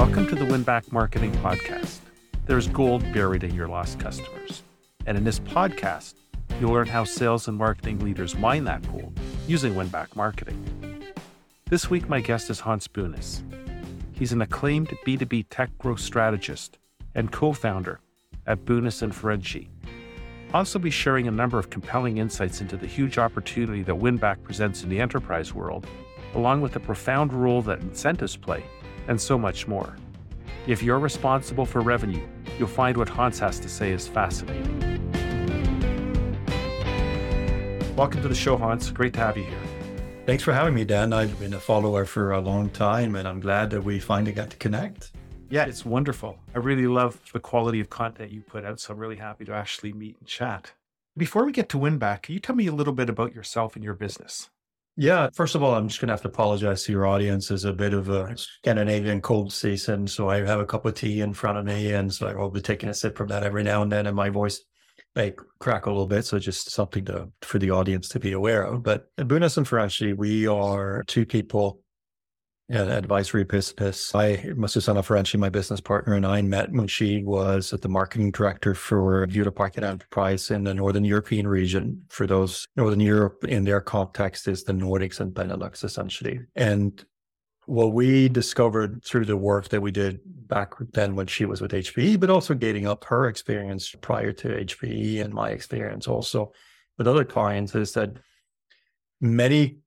Welcome to the Winback Marketing Podcast. There's gold buried in your lost customers. And in this podcast, you'll learn how sales and marketing leaders mine that gold using Winback Marketing. This week, my guest is Hans Bunes. He's an acclaimed B2B tech growth strategist and co founder at Bunes and Ferenczi. Hans will also be sharing a number of compelling insights into the huge opportunity that Winback presents in the enterprise world, along with the profound role that incentives play and so much more. If you're responsible for revenue, you'll find what Hans has to say is fascinating. Welcome to the show, Hans. Great to have you here. Thanks for having me, Dan. I've been a follower for a long time, and I'm glad that we finally got to connect. Yeah, it's wonderful. I really love the quality of content you put out, so I'm really happy to actually meet and chat. Before we get to Winback, can you tell me a little bit about yourself and your business? Yeah, first of all, I'm just going to have to apologize to your audience. It's a bit of a Scandinavian cold season, so I have a cup of tea in front of me, and so I'll be taking a sip from that every now and then, and my voice may crack a little bit. So just something to for the audience to be aware of. But at Bunes and Ferenczi, we are two people yeah, advisory business. I, Susanna Ferenczi, my business partner, and I met when she was at the marketing director for Hewlett Packard Enterprise in the Northern European region. For those Northern Europe, in their context, is the Nordics and Benelux, essentially. And what we discovered through the work that we did back then when she was with HPE, but also getting up her experience prior to HPE and my experience also with other clients, is that many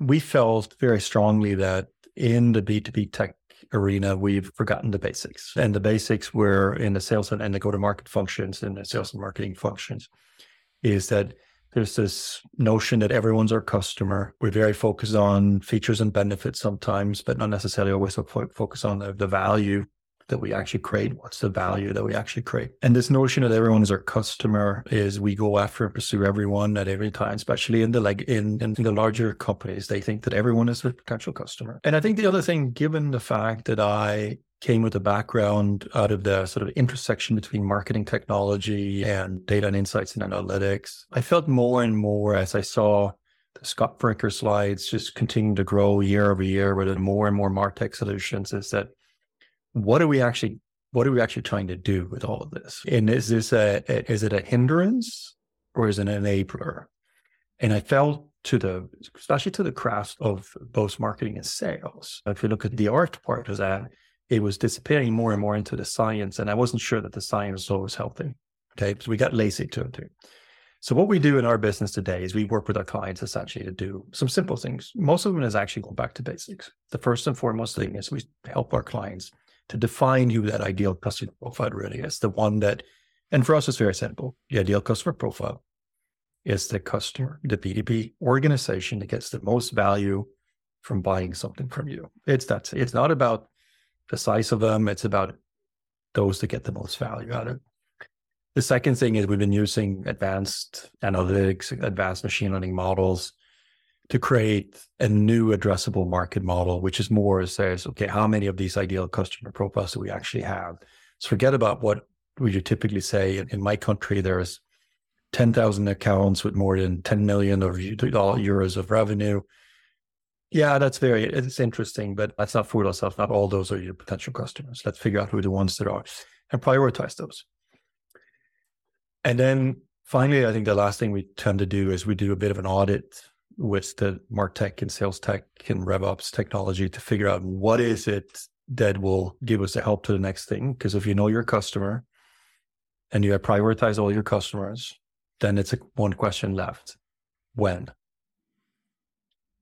we felt very strongly that in the B2B tech arena, we've forgotten the basics. And the basics were in the sales and, and the go to market functions and the sales and marketing functions is that there's this notion that everyone's our customer. We're very focused on features and benefits sometimes, but not necessarily always focus on the, the value that we actually create? What's the value that we actually create? And this notion that everyone is our customer is we go after and pursue everyone at every time, especially in the like in, in the larger companies. They think that everyone is a potential customer. And I think the other thing, given the fact that I came with a background out of the sort of intersection between marketing technology and data and insights and analytics, I felt more and more as I saw the Scott Brinker slides just continue to grow year over year with more and more MarTech solutions is that what are we actually what are we actually trying to do with all of this? And is this a, is it a hindrance or is it an enabler? And I fell to the especially to the craft of both marketing and sales. If you look at the art part of that, it was disappearing more and more into the science, and I wasn't sure that the science was always healthy. Okay, so we got lazy to it too. So what we do in our business today is we work with our clients essentially to do some simple things. Most of them is actually going back to basics. The first and foremost thing is we help our clients to define who that ideal customer profile really is. The one that, and for us, it's very simple. The ideal customer profile is the customer, the B2B organization that gets the most value from buying something from you. It's that. It's not about the size of them. It's about those that get the most value out of it. The second thing is we've been using advanced analytics, advanced machine learning models to create a new addressable market model, which is more says, okay, how many of these ideal customer profiles do we actually have? So forget about what we you typically say. In, in my country, there's 10,000 accounts with more than 10 million of euros of revenue. Yeah, that's very, it's interesting, but let's not fool ourselves. Not all those are your potential customers. Let's figure out who the ones that are and prioritize those. And then finally, I think the last thing we tend to do is we do a bit of an audit with the Martech and sales tech and RevOps technology to figure out what is it that will give us the help to the next thing. Because if you know your customer and you have prioritized all your customers, then it's a, one question left. When?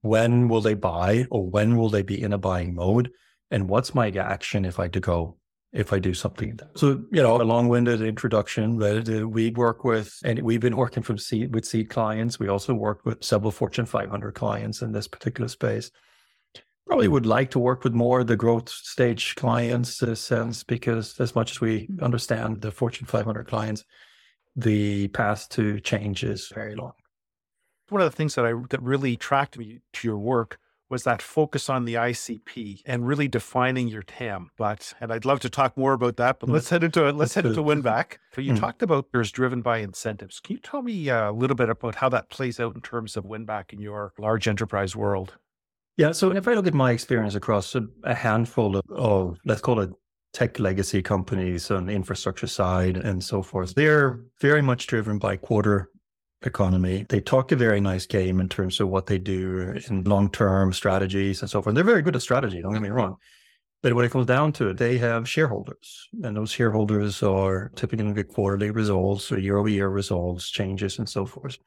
When will they buy or when will they be in a buying mode? And what's my action if I to go if I do something. So, you know, a long-winded introduction, but uh, we work with, and we've been working from seed with seed clients. We also work with several Fortune 500 clients in this particular space. Probably would like to work with more of the growth stage clients in a sense, because as much as we understand the Fortune 500 clients, the path to change is very long. One of the things that I that really attracted me to your work was that focus on the ICP and really defining your TAM. But and I'd love to talk more about that, but let's head into it. Let's head into Winback. So you mm. talked about there's driven by incentives. Can you tell me uh, a little bit about how that plays out in terms of Winback in your large enterprise world? Yeah. So if I look at my experience across a, a handful of, of, let's call it tech legacy companies on the infrastructure side and so forth, they're very much driven by quarter economy. They talk a very nice game in terms of what they do in long term strategies and so forth. They're very good at strategy, don't get me wrong. But when it comes down to it, they have shareholders, and those shareholders are typically looking at quarterly results or year over year results, changes, and so forth.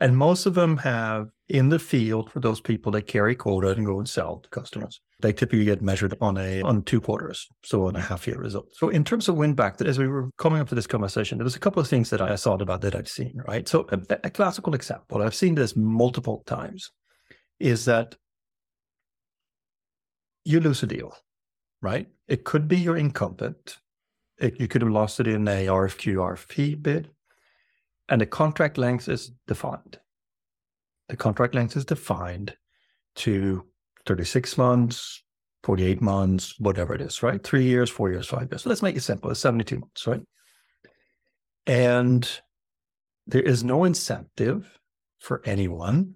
And most of them have in the field for those people that carry quota and go and sell to customers. They typically get measured on a on two quarters, so on a half year result. So in terms of win back, as we were coming up to this conversation, there was a couple of things that I thought about that I've seen. Right. So a, a classical example, I've seen this multiple times, is that you lose a deal, right? It could be your incumbent. It, you could have lost it in a RFQ, RFP bid and the contract length is defined. The contract length is defined to 36 months, 48 months, whatever it is, right? Three years, four years, five years. So let's make it simple. It's 72 months, right? And there is no incentive for anyone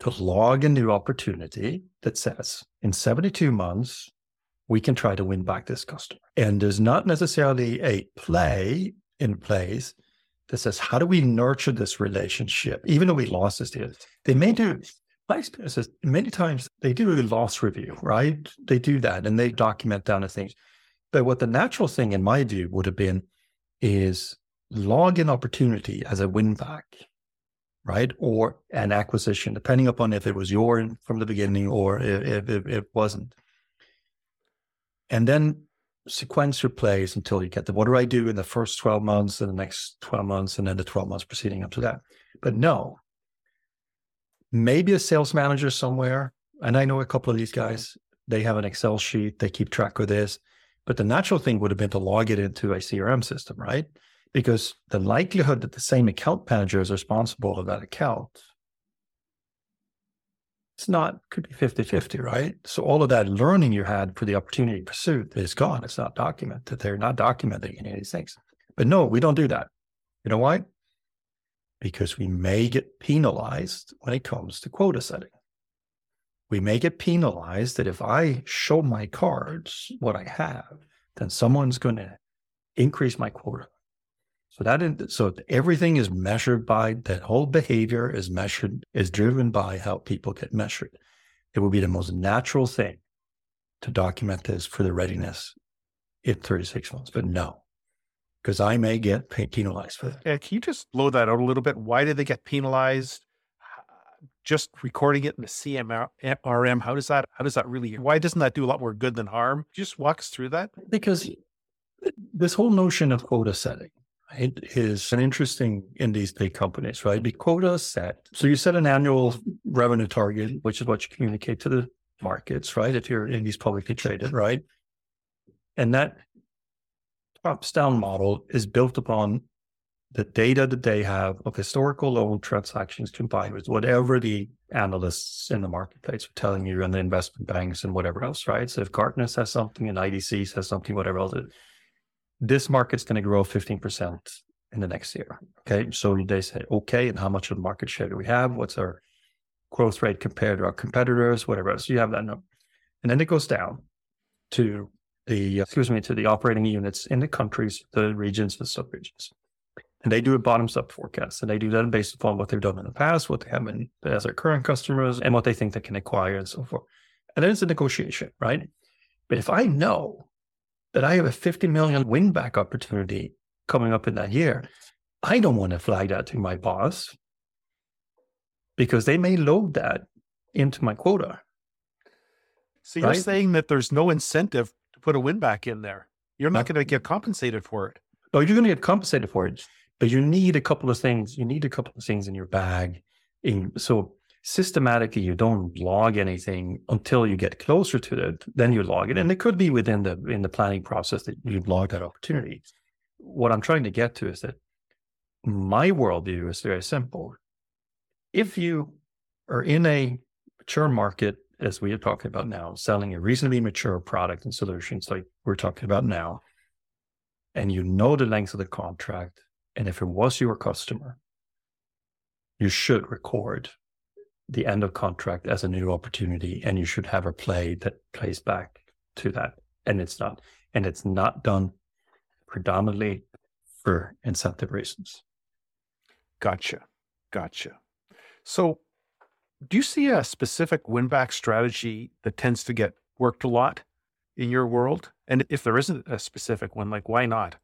to log a new opportunity that says in 72 months, we can try to win back this customer. And there's not necessarily a play in place that says, how do we nurture this relationship? Even though we lost this deal, they may do, my experience is many times they do a loss review, right? They do that and they document down the things. But what the natural thing in my view would have been is log in opportunity as a win back, right? Or an acquisition, depending upon if it was your from the beginning or if, if, if it wasn't. And then sequence your plays until you get the what do I do in the first 12 months and the next 12 months and then the 12 months preceding up to that. But no, maybe a sales manager somewhere. And I know a couple of these guys, they have an Excel sheet, they keep track of this. But the natural thing would have been to log it into a CRM system, right? Because the likelihood that the same account manager is responsible for that account it's not could be 50-50 right so all of that learning you had for the opportunity pursuit is gone it's not documented they're not documenting any of these things but no we don't do that you know why because we may get penalized when it comes to quota setting. We may get penalized that if i show my cards what i have then someone's going to increase my quota. So that so everything is measured by that whole behavior is measured is driven by how people get measured. It would be the most natural thing to document this for the readiness in 36 months, but no, because I may get penalized for that. Yeah, can you just blow that out a little bit? Why did they get penalized? Just recording it in the CMRM, how does that how does that really why doesn't that do a lot more good than harm? Just walk us through that. Because this whole notion of quota setting is an interesting in these big companies, right? The quota set. So you set an annual revenue target, which is what you communicate to the markets, right? If you're in these publicly traded, right? And that tops down model is built upon the data that they have of historical loan transactions combined with whatever the analysts in the marketplace are telling you and the investment banks and whatever else, right? So if Gartner says something and IDC says something, whatever else, this market's going to grow 15% in the next year. Okay. So they say, okay, and how much of the market share do we have? What's our growth rate compared to our competitors, whatever else. You have that number. And then it goes down to the, excuse me, to the operating units in the countries, the regions, the subregions. And they do a bottoms up forecast. And they do that based upon what they've done in the past, what they have in, as their current customers, and what they think they can acquire and so forth. And then it's a negotiation, right? But if I know that I have a 50 million win back opportunity coming up in that year. I don't want to flag that to my boss because they may load that into my quota. So you're right? saying that there's no incentive put a win back in there. You're not, going to get compensated for it. Oh, you're going to get compensated for it, but you need a couple of things. You need a couple of things in your bag. In, so systematically you don't log anything until you get closer to it then you log it and it could be within the in the planning process that you log that opportunity what i'm trying to get to is that my worldview is very simple if you are in a mature market as we are talking about now selling a reasonably mature product and solutions like we're talking about now and you know the length of the contract and if it was your customer you should record the end of contract as a new opportunity and you should have a play that plays back to that. And it's not. And it's not done predominantly for incentive reasons. Gotcha. Gotcha. So do you see a specific win back strategy that tends to get worked a lot in your world? And if there isn't a specific one, like why not?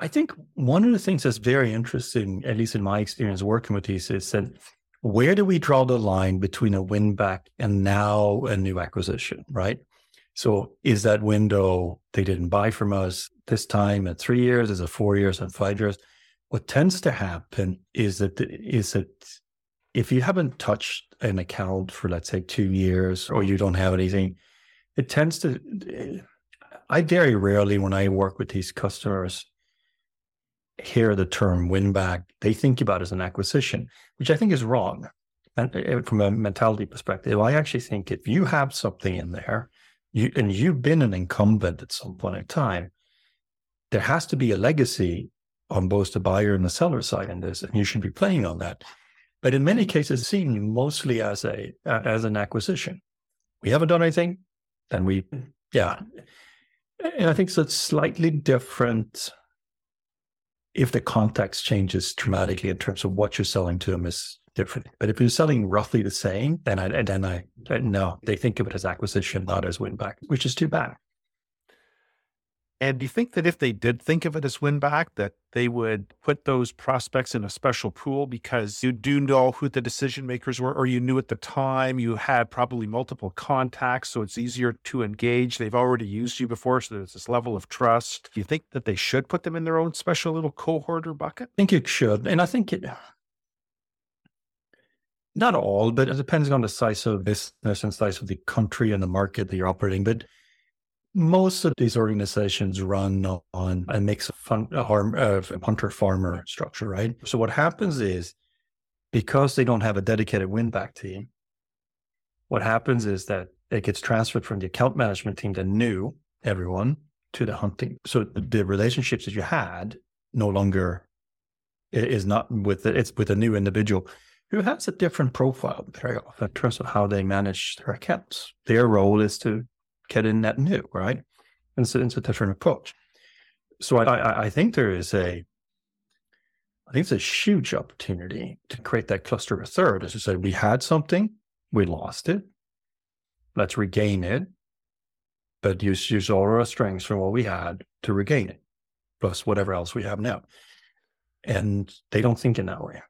I think one of the things that's very interesting, at least in my experience working with these, is that where do we draw the line between a win back and now a new acquisition, right? So is that window they didn't buy from us this time at three years, is it four years and five years? What tends to happen is that is that if you haven't touched an account for let's say two years or you don't have anything, it tends to I very rarely when I work with these customers hear the term win back, they think about as an acquisition, which I think is wrong. And uh, from a mentality perspective, I actually think if you have something in there, you and you've been an incumbent at some point in time, there has to be a legacy on both the buyer and the seller side in this, and you should be playing on that. But in many cases, seen mostly as a uh, as an acquisition. We haven't done anything, then we, yeah. And I think it's a slightly different if the context changes dramatically in terms of what you're selling to them is different. But if you're selling roughly the same, then I then I no, they think of it as acquisition, not as win back, which is too bad. And do you think that if they did think of it as win back, that they would put those prospects in a special pool because you do know who the decision makers were, or you knew at the time you had probably multiple contacts, so it's easier to engage. They've already used you before, so there's this level of trust. Do you think that they should put them in their own special little cohort or bucket? I think it should. And I think it, not all, but it depends on the size of business and size of the country and the market that you're operating. But most of these organizations run on a mix of, fun, uh, of hunter farmer structure, right? So what happens is because they don't have a dedicated win back team, what happens is that it gets transferred from the account management team that knew everyone to the hunting. So the relationships that you had no longer is not with it, it's with a new individual who has a different profile very often in terms of how they manage their accounts. Their role is to get in net new, right? And so it's a different approach. So I, I think there is a, I think it's a huge opportunity to create that cluster of third. As I said, we had something, we lost it. Let's regain it, but use use all our strengths from what we had to regain it, plus whatever else we have now. And they don't think in that way.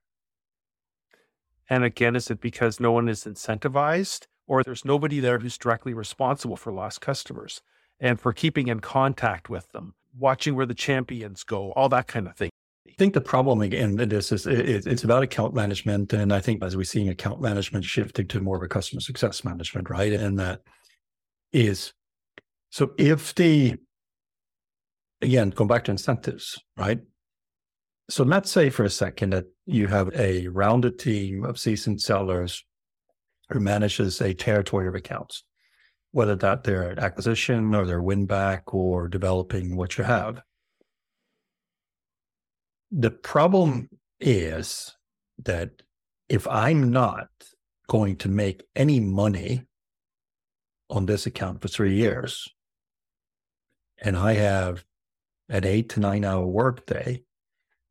And again, is it because no one is incentivized or there's nobody there who's directly responsible for lost customers and for keeping in contact with them, watching where the champions go, all that kind of thing. I think the problem again, this is it's about account management, and I think as we're seeing account management shifting to more of a customer success management, right? And that is so if the again going back to incentives, right? So let's say for a second that you have a rounded team of seasoned sellers who manages a territory of accounts, whether that they're acquisition or they're win back or developing what you have. The problem is that if I'm not going to make any money on this account for three years, and I have an eight to nine hour workday,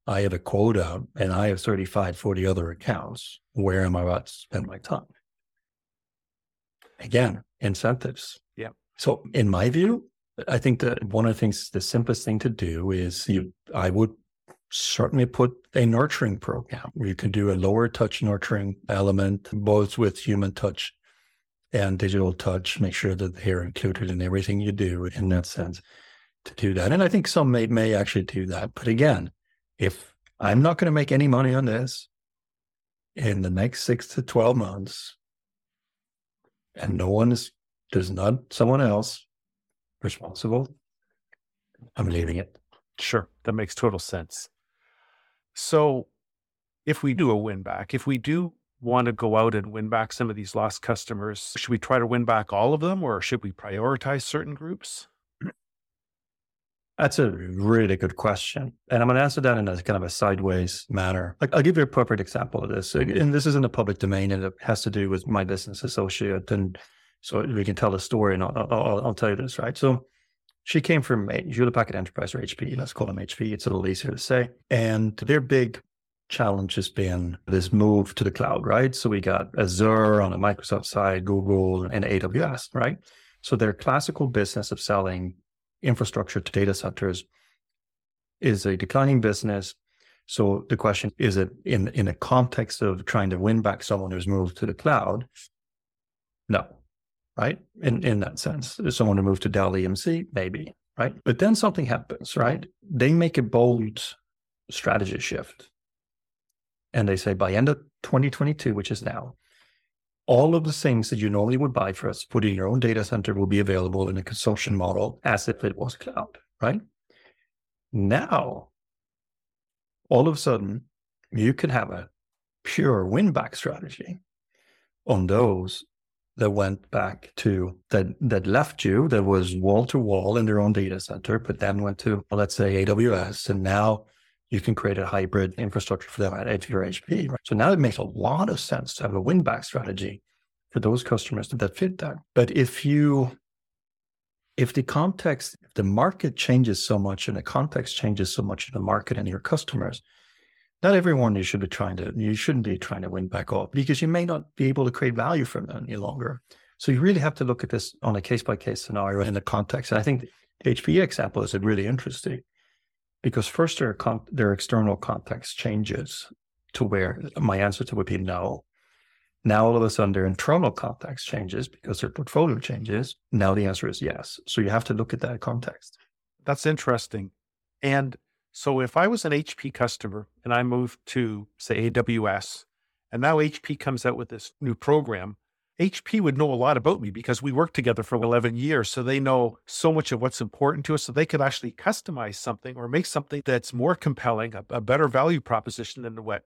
I have a quota and I have 35, 40 other accounts. Where am I about to spend my time? Again, incentives. Yeah. So in my view, I think that one of the things, the simplest thing to do is you, I would certainly put a nurturing program where you can do a lower touch nurturing element, both with human touch and digital touch, make sure that they're included in everything you do in that sense to do that. And I think some may, may actually do that. But again, if I'm not going to make any money on this in the next six to 12 months, and no one is there's not someone else responsible, I'm leaving it. Sure. That makes total sense. So if we do a win back, if we do want to go out and win back some of these lost customers, should we try to win back all of them or should we prioritize certain groups? That's a really good question. And I'm going to answer that in a kind of a sideways manner. Like, I'll give you a perfect example of this. And this is in the public domain and it has to do with my business associate. And so we can tell a story and I'll, I'll, I'll tell you this, right? So she came from Hewlett Packard Enterprise or HP. Let's call them HP. It's a little easier to say. And their big challenge has been this move to the cloud, right? So we got Azure on the Microsoft side, Google and AWS, right? So their classical business of selling infrastructure to data centers is a declining business. So the question is it in in a context of trying to win back someone who's moved to the cloud? No, right? In in that sense, someone who moved to Dell EMC, maybe, right? But then something happens, right? They make a bold strategy shift, and they say by end of 2022, which is now, all of the things that you normally would buy for us, put in your own data center, will be available in a consumption model as if it was cloud, right? Now, all of a sudden, you can have a pure win back strategy on those that went back to that that left you that was wall to wall in their own data center, but then went to let's say AWS, and now you can create a hybrid infrastructure for them at your HP. Right? So now it makes a lot of sense to have a win back strategy for those customers that fit that. But if you, if the context, if the market changes so much and the context changes so much in the market and your customers, not everyone you should be trying to, you shouldn't be trying to win back off because you may not be able to create value from them any longer. So you really have to look at this on a case by case scenario in the context. And I think the HPE example is really interesting because first their con- their external context changes to where my answer to would be no. Now all of a sudden their internal context changes because their portfolio changes. Now the answer is yes. So you have to look at that context. That's interesting. And so if I was an HP customer and I moved to say AWS, and now HP comes out with this new program, HP would know a lot about me because we worked together for 11 years. So they know so much of what's important to us. So they could actually customize something or make something that's more compelling, a, a better value proposition than what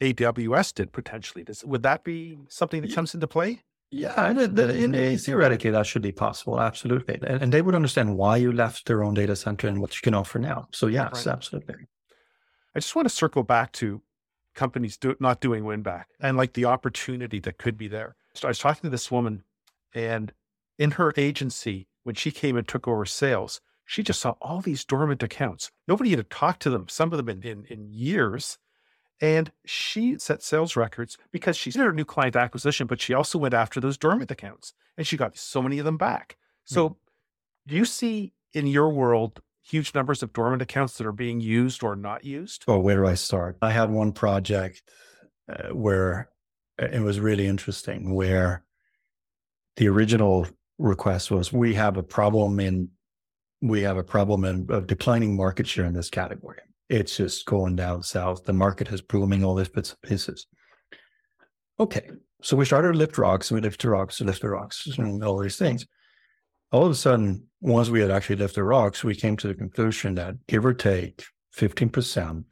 AWS did potentially. Does, would that be something that comes into play? Yeah, uh, in, in, theoretically, that should be possible. Absolutely. And, and, they would understand why you left their own data center and what you can offer now. So, yes, right. absolutely. I just want to circle back to companies do, not doing win back and like the opportunity that could be there. I was talking to this woman, and in her agency, when she came and took over sales, she just saw all these dormant accounts. Nobody had talked to them, some of them in, in, in years. And she set sales records because she did her new client acquisition, but she also went after those dormant accounts and she got so many of them back. So, mm-hmm. do you see in your world huge numbers of dormant accounts that are being used or not used? Oh, where do I start? I had one project uh, where it was really interesting, where the original request was we have a problem in we have a problem in of declining market share in this category. It's just going down south. The market is booming all these bits and pieces. Okay. So we started to lift rocks and we lifted rocks and lifted rocks and all these things. All of a sudden, once we had actually lifted rocks, we came to the conclusion that give or take 15%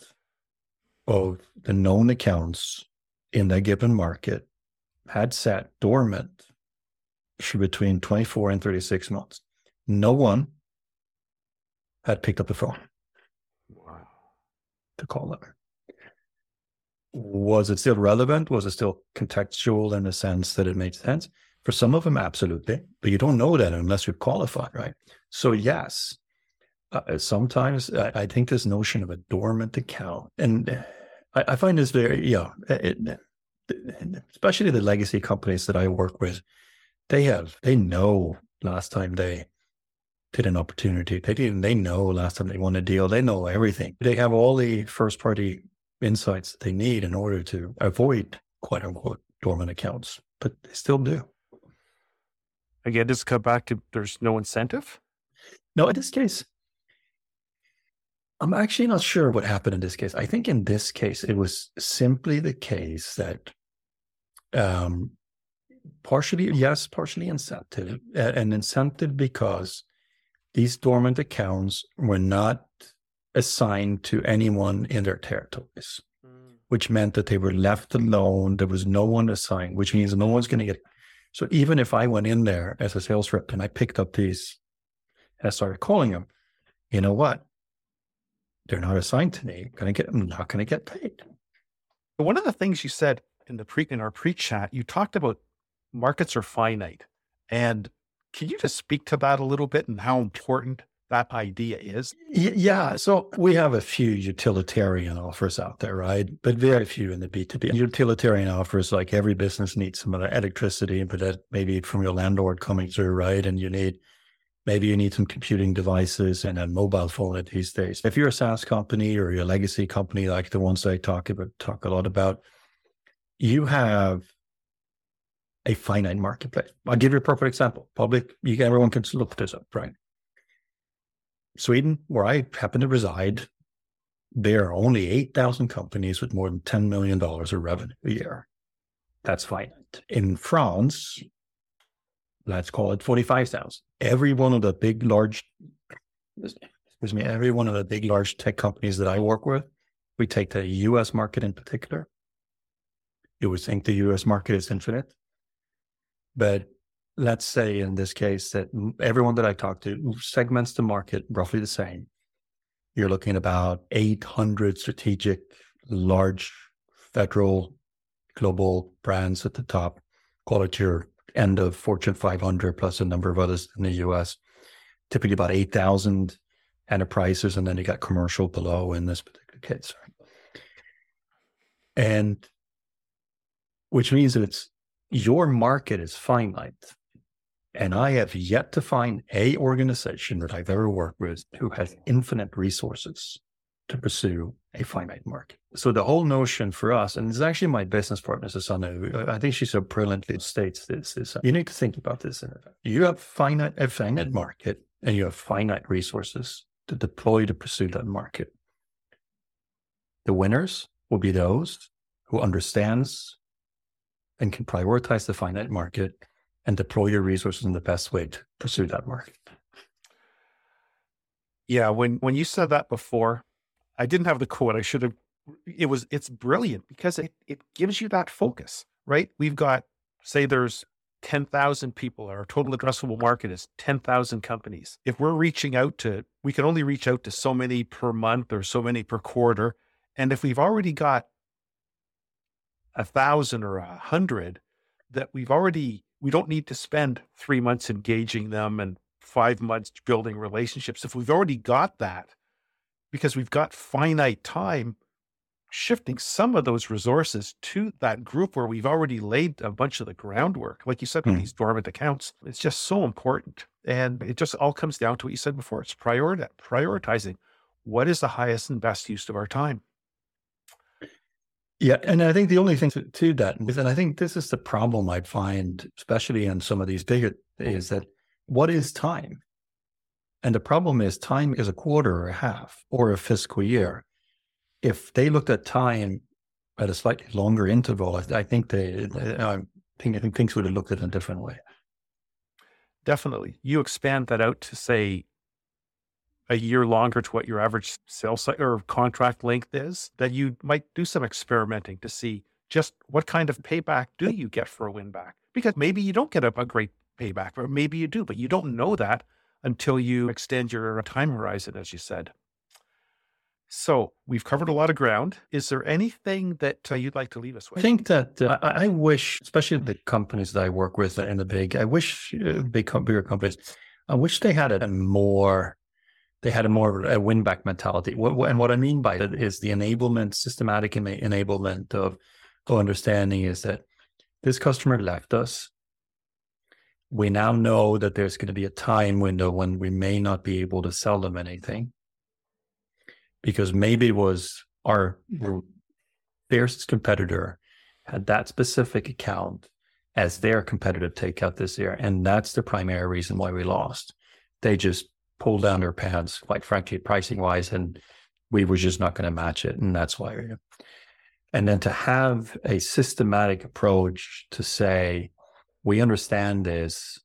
of the known accounts in that given market had sat dormant for between 24 and 36 months. No one had picked up the phone to call them. Was it still relevant? Was it still contextual in the sense that it made sense? For some of them, absolutely. But you don't know that unless you're qualified, right? So, yes, uh, sometimes I, I, think this notion of a dormant account, and I, I find this very, yeah, it, especially the legacy companies that I work with, they have, they know last time they did an opportunity. They didn't, they know last time they won a deal. They know everything. They have all the first party insights that they need in order to avoid quote unquote dormant accounts, but they still do. Again, just cut back to there's no incentive. No, in this case, I'm actually not sure what happened in this case. I think in this case, it was simply the case that um, partially, yes, partially incentive, an incentive because these dormant accounts were not assigned to anyone in their territories, mm. which meant that they were left alone. There was no one assigned, which means no one's going to get. So even if I went in there as a sales rep and I picked up these and I started calling them, you know what? They're not assigned to me. Gonna get I'm not gonna get paid. One of the things you said in the pre in our pre-chat, you talked about markets are finite. And can you just speak to that a little bit and how important that idea is? Yeah. So we have a few utilitarian offers out there, right? But very few in the B2B. Utilitarian offers, like every business needs some electricity, but that maybe from your landlord coming through, right? And you need, maybe you need some computing devices and a mobile phone these days. If you're a SaaS company or you're a legacy company, like the ones I talk about, talk a lot about, you have a finite marketplace. I'll give you a perfect example. Public, you everyone can look this up, right? Sweden, where I happen to reside, there are only 8,000 companies with more than $10 million of revenue a year. That's finite. In France, let's call it 45,000. Every one of the big, large, excuse me, every one of the big, large tech companies that I work with, we take the US market in particular. You would think the US market is infinite. But let's say in this case that everyone that I talk to segments the market roughly the same. You're looking about 800 strategic, large federal global brands at the top. Call it your end of Fortune 500 plus a number of others in the US. Typically about 8,000 enterprises, and then you got commercial below in this particular case. And which means that it's your market is finite. And I have yet to find a organization that I've ever worked with who has infinite resources to pursue a finite market. So the whole notion for us, and it's actually my business partner, Susanna, uh, I think she so brilliantly states this, is uh, you need to think about this. You have finite, a finite market and you have finite resources to deploy to pursue that market. The winners will be those who understands and can prioritize the finite market and deploy your resources in the best way to pursue that market. Yeah, when when you said that before, I didn't have the quote. I should have. It was it's brilliant because it it gives you that focus, right? We've got say there's 10,000 people, our total addressable market is 10,000 companies. If we're reaching out to, we can only reach out to so many per month or so many per quarter. And if we've already got a thousand or a hundred that we've already we don't need to spend three months engaging them and five months building relationships if we've already got that because we've got finite time shifting some of those resources to that group where we've already laid a bunch of the groundwork like you said with mm. these dormant accounts it's just so important and it just all comes down to what you said before it's priori- prioritizing what is the highest and best use of our time yeah, and I think the only thing to, to that, and I think this is the problem I find, especially in some of these bigger, is that what is time? And the problem is time is a quarter or a half or a fiscal year. If they looked at time at a slightly longer interval, I, think they, I think, I think things would have looked at a different way. Definitely. You expand that out to say a year longer to what your average sales or contract length is, that you might do some experimenting to see just what kind of payback do you get for a win back? Because maybe you don't get a, a great payback, or maybe you do, but you don't know that until you extend your time horizon, as you said. So we've covered a lot of ground. Is there anything that uh, you'd like to leave us with? I think that uh, I wish, especially the companies that I work with in the big, I wish uh, big, bigger companies, I wish they had a more they had a more a win back mentality. What, and what I mean by that is the enablement, systematic enablement of, of understanding is that this customer left us. We now know that there's going to be a time window when we may not be able to sell them anything because maybe it was our fiercest competitor had that specific account as their competitive takeout this year. And that's the primary reason why we lost. They just pulled down their pants, quite frankly, pricing wise, and we were just not going to match it. And that's why. And then to have a systematic approach to say, we understand this,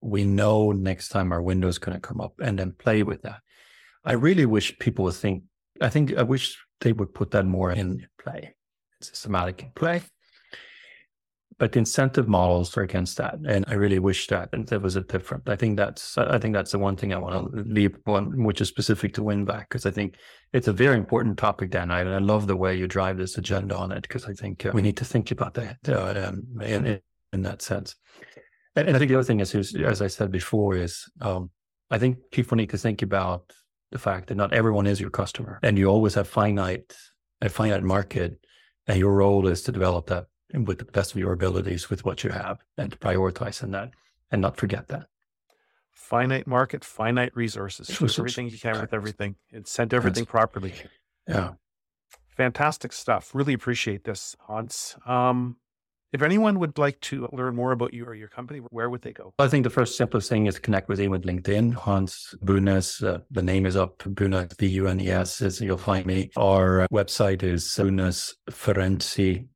we know next time our window is going to come up, and then play with that. I really wish people would think, I think I wish they would put that more in play, systematic play. but the incentive models are against that. And I really wish that there was a different. I think that's I think that's the one thing I want to leave one, which is specific to win back, because I think it's a very important topic, Dan. I, I love the way you drive this agenda on it, because I think uh, we need to think about that uh, um, in, in that sense. And, and, I think the other thing is, is as I said before, is um, I think people need to think about the fact that not everyone is your customer, and you always have finite a finite market, and your role is to develop that with the best of your abilities with what you have and to prioritize in that and not forget that. Finite market, finite resources. Do everything you can with everything. Incent everything That's, properly. Yeah. Fantastic stuff. Really appreciate this, Hans. Um, if anyone would like to learn more about you or your company, where would they go? I think the first simplest thing is connect with me with LinkedIn. Hans Bunes, uh, the name is up. Bunes, B U N E S, is you'll find me. Our uh, website is bunesferenci.com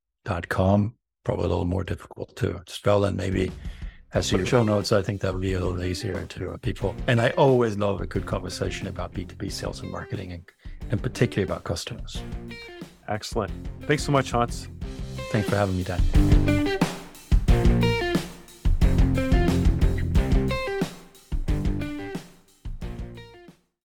com. Probably a little more difficult to spell than maybe as your show notes. I think that would be a little easier to people. And I always love a good conversation about B2B sales and marketing and, and particularly about customers. Excellent. Thanks so much, Hans. Thanks for having me, Dan.